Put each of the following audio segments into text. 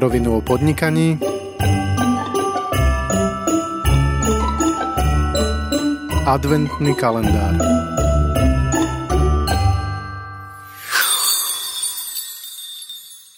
Na rovinu o podnikaní Adventný kalendár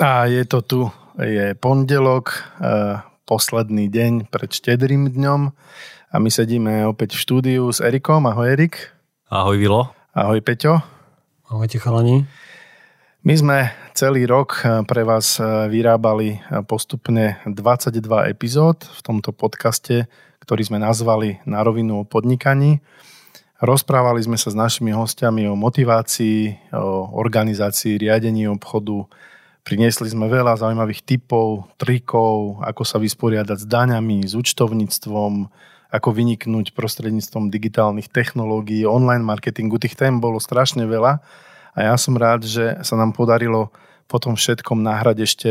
A je to tu, je pondelok, e, posledný deň pred štedrým dňom a my sedíme opäť v štúdiu s Erikom. Ahoj Erik. Ahoj Vilo. Ahoj Peťo. Ahojte chalani. My sme celý rok eh, pre vás eh, vyrábali eh, postupne 22 epizód v tomto podcaste, ktorý sme nazvali Na rovinu o podnikaní. Rozprávali sme sa s našimi hostiami o motivácii, o organizácii, riadení obchodu. Priniesli sme veľa zaujímavých typov, trikov, ako sa vysporiadať s daňami, s účtovníctvom, ako vyniknúť prostredníctvom digitálnych technológií, online marketingu. Tých tém bolo strašne veľa a ja som rád, že sa nám podarilo po tom všetkom nahrať ešte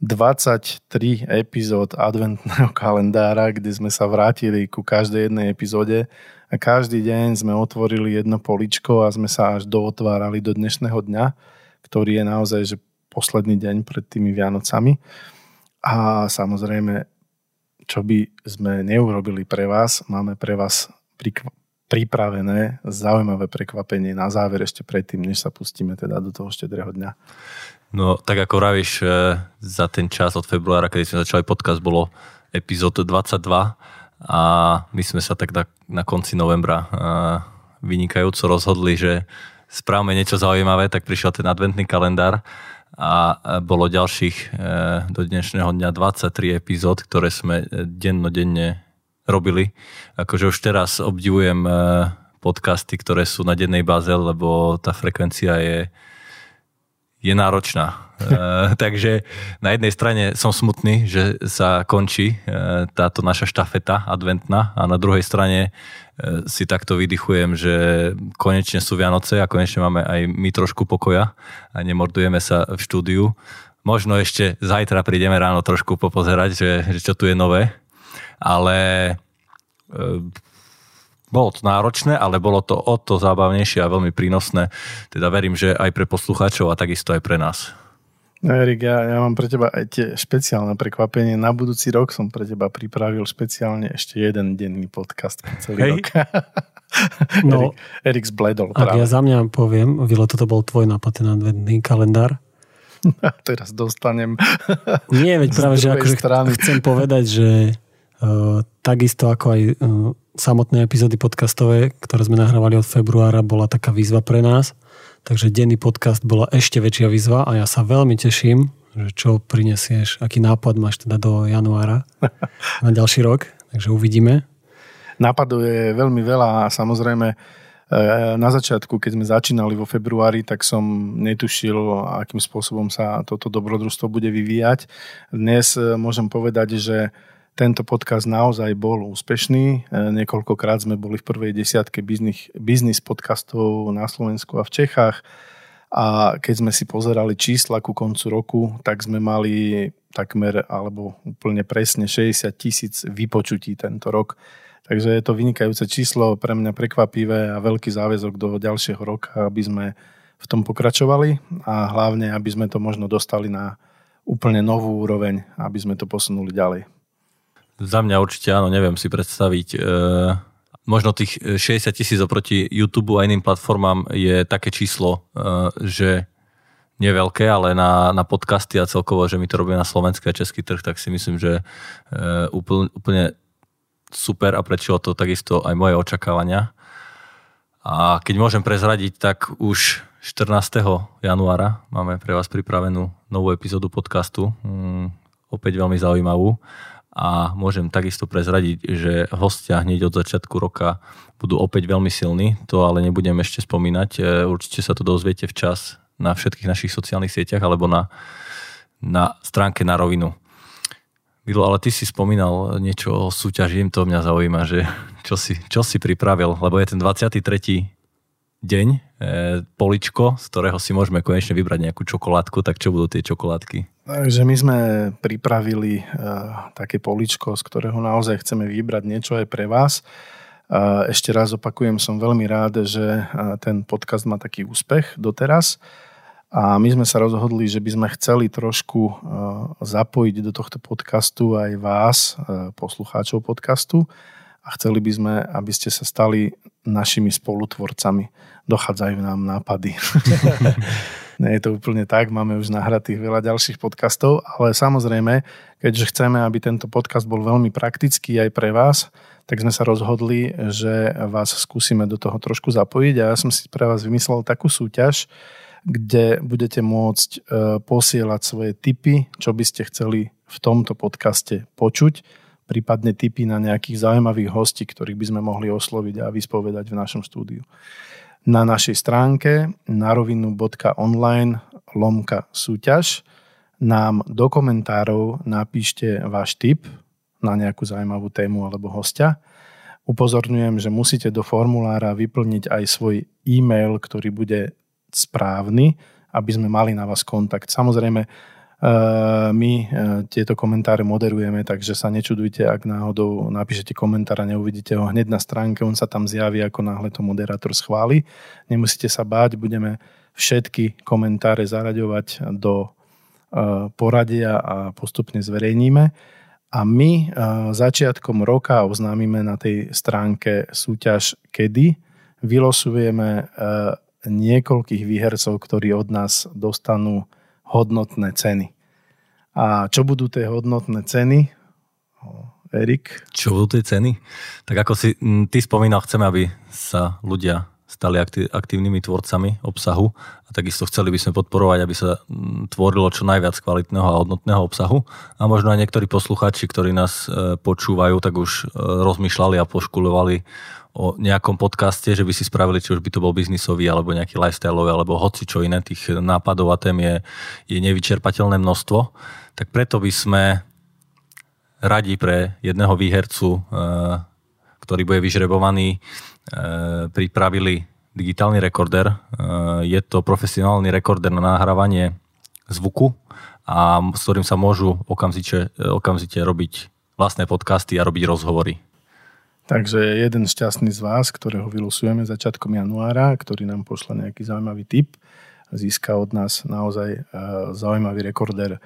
23 epizód adventného kalendára, kde sme sa vrátili ku každej jednej epizóde a každý deň sme otvorili jedno poličko a sme sa až dootvárali do dnešného dňa, ktorý je naozaj že posledný deň pred tými Vianocami. A samozrejme, čo by sme neurobili pre vás, máme pre vás pripravené zaujímavé prekvapenie na záver ešte predtým, než sa pustíme teda do toho štedrého dňa. No tak ako vravíš, e, za ten čas od februára, kedy sme začali podcast, bolo epizód 22 a my sme sa tak na, na konci novembra e, vynikajúco rozhodli, že správame niečo zaujímavé, tak prišiel ten adventný kalendár a bolo ďalších do dnešného dňa 23 epizód, ktoré sme dennodenne robili. Akože už teraz obdivujem eh, podcasty, ktoré sú na dennej báze, lebo tá frekvencia je, je náročná. Eh, takže na jednej strane som smutný, že sa končí eh, táto naša štafeta adventná a na druhej strane si takto vydychujem, že konečne sú Vianoce a konečne máme aj my trošku pokoja a nemordujeme sa v štúdiu. Možno ešte zajtra prídeme ráno trošku popozerať, že, že čo tu je nové ale e, bolo to náročné, ale bolo to o to zábavnejšie a veľmi prínosné. Teda verím, že aj pre poslucháčov a takisto aj pre nás. No Erik, ja, ja mám pre teba aj tie špeciálne prekvapenie. Na budúci rok som pre teba pripravil špeciálne ešte jeden denný podcast celý Hej. rok. no, Erik, Erik zbledol. Ak práve. ja za mňa poviem, Vilo, toto bol tvoj nápad, ten adventný kalendár. teraz dostanem Nie, veď práve, že akože chcem povedať, že takisto ako aj eh, samotné epizódy podcastové, ktoré sme nahrávali od februára, bola taká výzva pre nás. Takže denný podcast bola ešte väčšia výzva a ja sa veľmi teším, že čo prinesieš, aký nápad máš teda do januára na ďalší rok. Takže uvidíme. Nápadov je veľmi veľa a samozrejme eh, na začiatku, keď sme začínali vo februári, tak som netušil, akým spôsobom sa toto dobrodružstvo bude vyvíjať. Dnes môžem povedať, že tento podcast naozaj bol úspešný. E, niekoľkokrát sme boli v prvej desiatke biznis, biznis podcastov na Slovensku a v Čechách. A keď sme si pozerali čísla ku koncu roku, tak sme mali takmer alebo úplne presne 60 tisíc vypočutí tento rok. Takže je to vynikajúce číslo, pre mňa prekvapivé a veľký záväzok do ďalšieho roka, aby sme v tom pokračovali a hlavne, aby sme to možno dostali na úplne novú úroveň, aby sme to posunuli ďalej. Za mňa určite áno, neviem si predstaviť. E, možno tých 60 tisíc oproti YouTube a iným platformám je také číslo, e, že nie veľké, ale na, na podcasty a celkovo, že my to robíme na slovenský a český trh, tak si myslím, že e, úplne, úplne super a prečilo to takisto aj moje očakávania. A keď môžem prezradiť, tak už 14. januára máme pre vás pripravenú novú epizódu podcastu, mm, opäť veľmi zaujímavú a môžem takisto prezradiť, že hostia hneď od začiatku roka budú opäť veľmi silní, to ale nebudem ešte spomínať, e, určite sa to dozviete včas na všetkých našich sociálnych sieťach alebo na, na stránke na rovinu. Milo, ale ty si spomínal niečo o súťaži, to mňa zaujíma, že čo si, čo si pripravil, lebo je ten 23 deň, e, poličko, z ktorého si môžeme konečne vybrať nejakú čokoládku, tak čo budú tie čokoládky? Takže my sme pripravili e, také poličko, z ktorého naozaj chceme vybrať niečo aj pre vás. E, ešte raz opakujem, som veľmi rád, že e, ten podcast má taký úspech doteraz A my sme sa rozhodli, že by sme chceli trošku zapojiť do tohto podcastu aj vás, poslucháčov podcastu a chceli by sme, aby ste sa stali našimi spolutvorcami. Dochádzajú nám nápady. Nie je to úplne tak, máme už nahratých veľa ďalších podcastov, ale samozrejme, keďže chceme, aby tento podcast bol veľmi praktický aj pre vás, tak sme sa rozhodli, že vás skúsime do toho trošku zapojiť a ja som si pre vás vymyslel takú súťaž, kde budete môcť e, posielať svoje tipy, čo by ste chceli v tomto podcaste počuť prípadne tipy na nejakých zaujímavých hostí, ktorých by sme mohli osloviť a vyspovedať v našom štúdiu. Na našej stránke narovinu.online lomka súťaž nám do komentárov napíšte váš tip na nejakú zaujímavú tému alebo hostia. Upozorňujem, že musíte do formulára vyplniť aj svoj e-mail, ktorý bude správny, aby sme mali na vás kontakt. Samozrejme, my eh, tieto komentáre moderujeme, takže sa nečudujte, ak náhodou napíšete komentár a neuvidíte ho hneď na stránke, on sa tam zjaví, ako náhle to moderátor schváli. Nemusíte sa báť, budeme všetky komentáre zaraďovať do eh, poradia a postupne zverejníme. A my začiatkom roka oznámime na tej stránke súťaž, kedy vylosujeme niekoľkých výhercov, ktorí od nás dostanú hodnotné ceny. A čo budú tie hodnotné ceny? Erik? Čo budú tie ceny? Tak ako si ty spomínal, chceme, aby sa ľudia stali aktívnymi tvorcami obsahu a takisto chceli by sme podporovať, aby sa tvorilo čo najviac kvalitného a hodnotného obsahu. A možno aj niektorí poslucháči, ktorí nás e, počúvajú, tak už e, rozmýšľali a poškulovali o nejakom podcaste, že by si spravili, či už by to bol biznisový, alebo nejaký lifestyleový, alebo hoci čo iné, tých nápadov a tém je, je nevyčerpateľné množstvo, tak preto by sme radi pre jedného výhercu, eh, ktorý bude vyžrebovaný, pripravili digitálny rekorder. Eh, je to profesionálny rekorder na nahrávanie zvuku a s ktorým sa môžu okamžite, okamžite robiť vlastné podcasty a robiť rozhovory. Takže jeden šťastný z vás, ktorého vylosujeme začiatkom januára, ktorý nám pošle nejaký zaujímavý tip, získa od nás naozaj zaujímavý rekorder.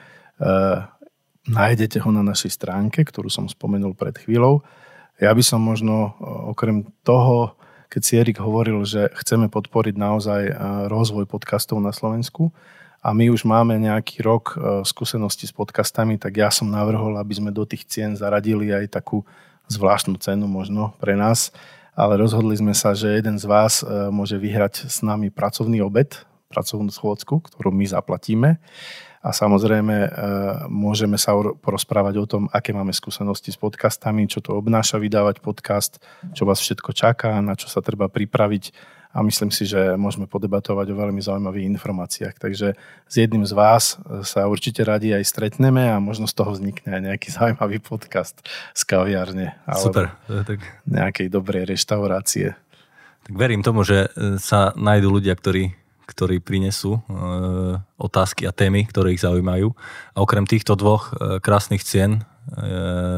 Nájdete ho na našej stránke, ktorú som spomenul pred chvíľou. Ja by som možno okrem toho, keď si Erik hovoril, že chceme podporiť naozaj rozvoj podcastov na Slovensku, a my už máme nejaký rok skúsenosti s podcastami, tak ja som navrhol, aby sme do tých cien zaradili aj takú zvláštnu cenu možno pre nás, ale rozhodli sme sa, že jeden z vás e, môže vyhrať s nami pracovný obed, pracovnú schôdzku, ktorú my zaplatíme. A samozrejme e, môžeme sa porozprávať o tom, aké máme skúsenosti s podcastami, čo to obnáša vydávať podcast, čo vás všetko čaká, na čo sa treba pripraviť a myslím si, že môžeme podebatovať o veľmi zaujímavých informáciách. Takže s jedným z vás sa určite radi aj stretneme a možno z toho vznikne aj nejaký zaujímavý podcast z kaviárne. Super. Tak... Nejakej dobrej reštaurácie. Tak verím tomu, že e, sa nájdú ľudia, ktorí ktorí prinesú e, otázky a témy, ktoré ich zaujímajú. A okrem týchto dvoch e, krásnych cien e,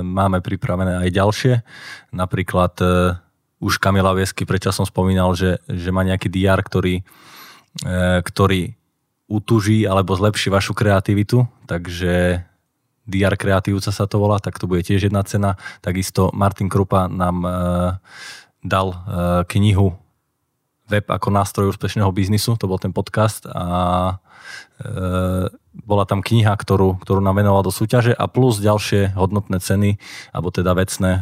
máme pripravené aj ďalšie. Napríklad už Kamila Viesky predčasom spomínal, že, že má nejaký DR, ktorý, ktorý utuží alebo zlepší vašu kreativitu, takže DR Kreatívca sa to volá, tak to bude tiež jedna cena. Takisto Martin Krupa nám dal knihu Web ako nástroj úspešného biznisu, to bol ten podcast a e, bola tam kniha, ktorú, ktorú nám venoval do súťaže a plus ďalšie hodnotné ceny, alebo teda vecné. E,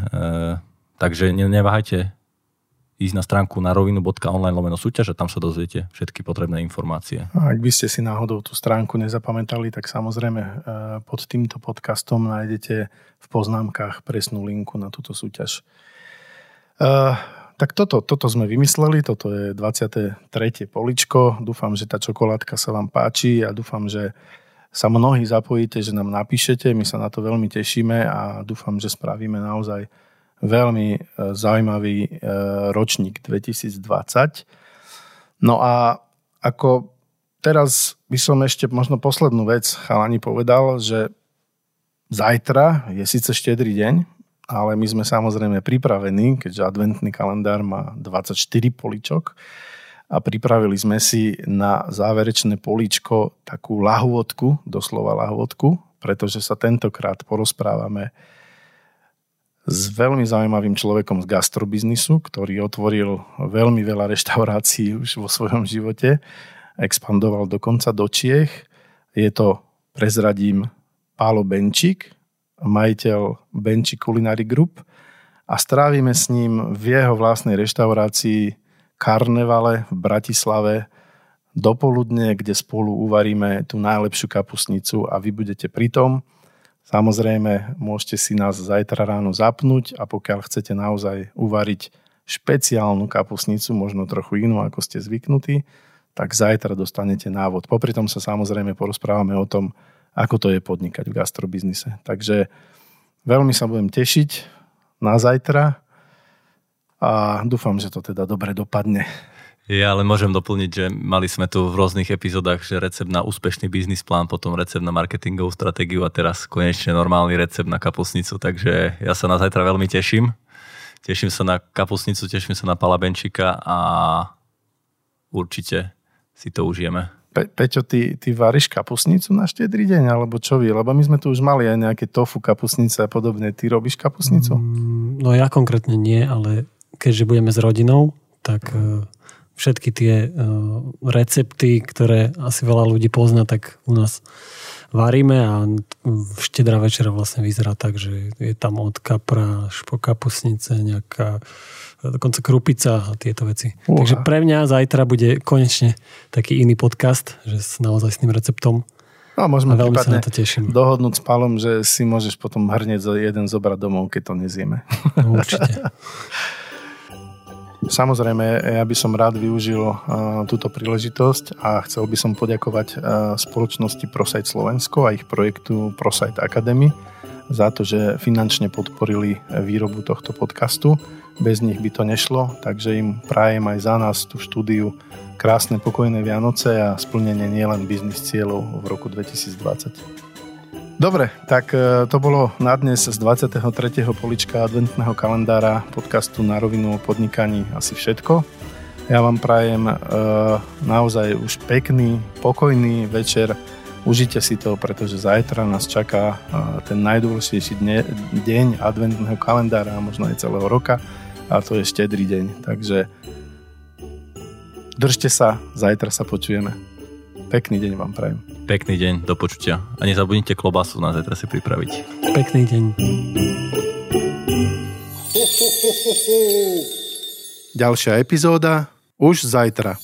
takže neváhajte ísť na stránku na rovinu.online lomeno súťaž a tam sa dozviete všetky potrebné informácie. A ak by ste si náhodou tú stránku nezapamätali, tak samozrejme e, pod týmto podcastom nájdete v poznámkach presnú linku na túto súťaž. Uh, tak toto, toto sme vymysleli, toto je 23. poličko. Dúfam, že tá čokoládka sa vám páči a dúfam, že sa mnohí zapojíte, že nám napíšete, my sa na to veľmi tešíme a dúfam, že spravíme naozaj veľmi e, zaujímavý e, ročník 2020. No a ako teraz by som ešte možno poslednú vec chalani povedal, že zajtra je síce štedrý deň, ale my sme samozrejme pripravení, keďže adventný kalendár má 24 poličok a pripravili sme si na záverečné políčko takú lahôdku, doslova lahôdku, pretože sa tentokrát porozprávame s veľmi zaujímavým človekom z gastrobiznisu, ktorý otvoril veľmi veľa reštaurácií už vo svojom živote, expandoval dokonca do Čiech. Je to, prezradím, Pálo Benčík, majiteľ Benči Culinary Group a strávime s ním v jeho vlastnej reštaurácii karnevale v Bratislave dopoludne, kde spolu uvaríme tú najlepšiu kapusnicu a vy budete pri tom. Samozrejme, môžete si nás zajtra ráno zapnúť a pokiaľ chcete naozaj uvariť špeciálnu kapusnicu, možno trochu inú, ako ste zvyknutí, tak zajtra dostanete návod. Popri tom sa samozrejme porozprávame o tom, ako to je podnikať v gastrobiznise. Takže veľmi sa budem tešiť na zajtra a dúfam, že to teda dobre dopadne. Ja ale môžem doplniť, že mali sme tu v rôznych epizódach, že recept na úspešný biznis plán, potom recept na marketingovú stratégiu a teraz konečne normálny recept na kapusnicu, takže ja sa na zajtra veľmi teším. Teším sa na kapusnicu, teším sa na palabenčika a určite si to užijeme. Pe- Peťo, ty, ty varíš kapusnicu na štedrý deň, alebo čo vy? Lebo my sme tu už mali aj nejaké tofu kapusnice a podobne. Ty robíš kapusnicu? Mm, no ja konkrétne nie, ale keďže budeme s rodinou, tak e, všetky tie e, recepty, ktoré asi veľa ľudí pozná, tak u nás varíme a štedrá večera vlastne vyzerá tak, že je tam od kapra, po kapusnice, nejaká dokonca krupica a tieto veci. Uha. Takže pre mňa zajtra bude konečne taký iný podcast, že s naozaj s tým receptom. No, môžeme a veľmi sa na to teším. dohodnúť s Palom, že si môžeš potom hrnieť jeden zobrať domov, keď to nezieme. No, určite. Samozrejme, ja by som rád využil uh, túto príležitosť a chcel by som poďakovať uh, spoločnosti ProSite Slovensko a ich projektu ProSite Academy za to, že finančne podporili výrobu tohto podcastu. Bez nich by to nešlo, takže im prajem aj za nás tú štúdiu krásne pokojné Vianoce a splnenie nielen biznis cieľov v roku 2020. Dobre, tak e, to bolo na dnes z 23. polička adventného kalendára podcastu Na rovinu o podnikaní asi všetko. Ja vám prajem e, naozaj už pekný, pokojný večer. Užite si to, pretože zajtra nás čaká e, ten najdôležitejší dne, deň adventného kalendára možno aj celého roka a to je štedrý deň. Takže držte sa, zajtra sa počujeme. Pekný deň vám prajem. Pekný deň, do počutia. A nezabudnite klobasu na zajtra si pripraviť. Pekný deň. Ďalšia epizóda už zajtra.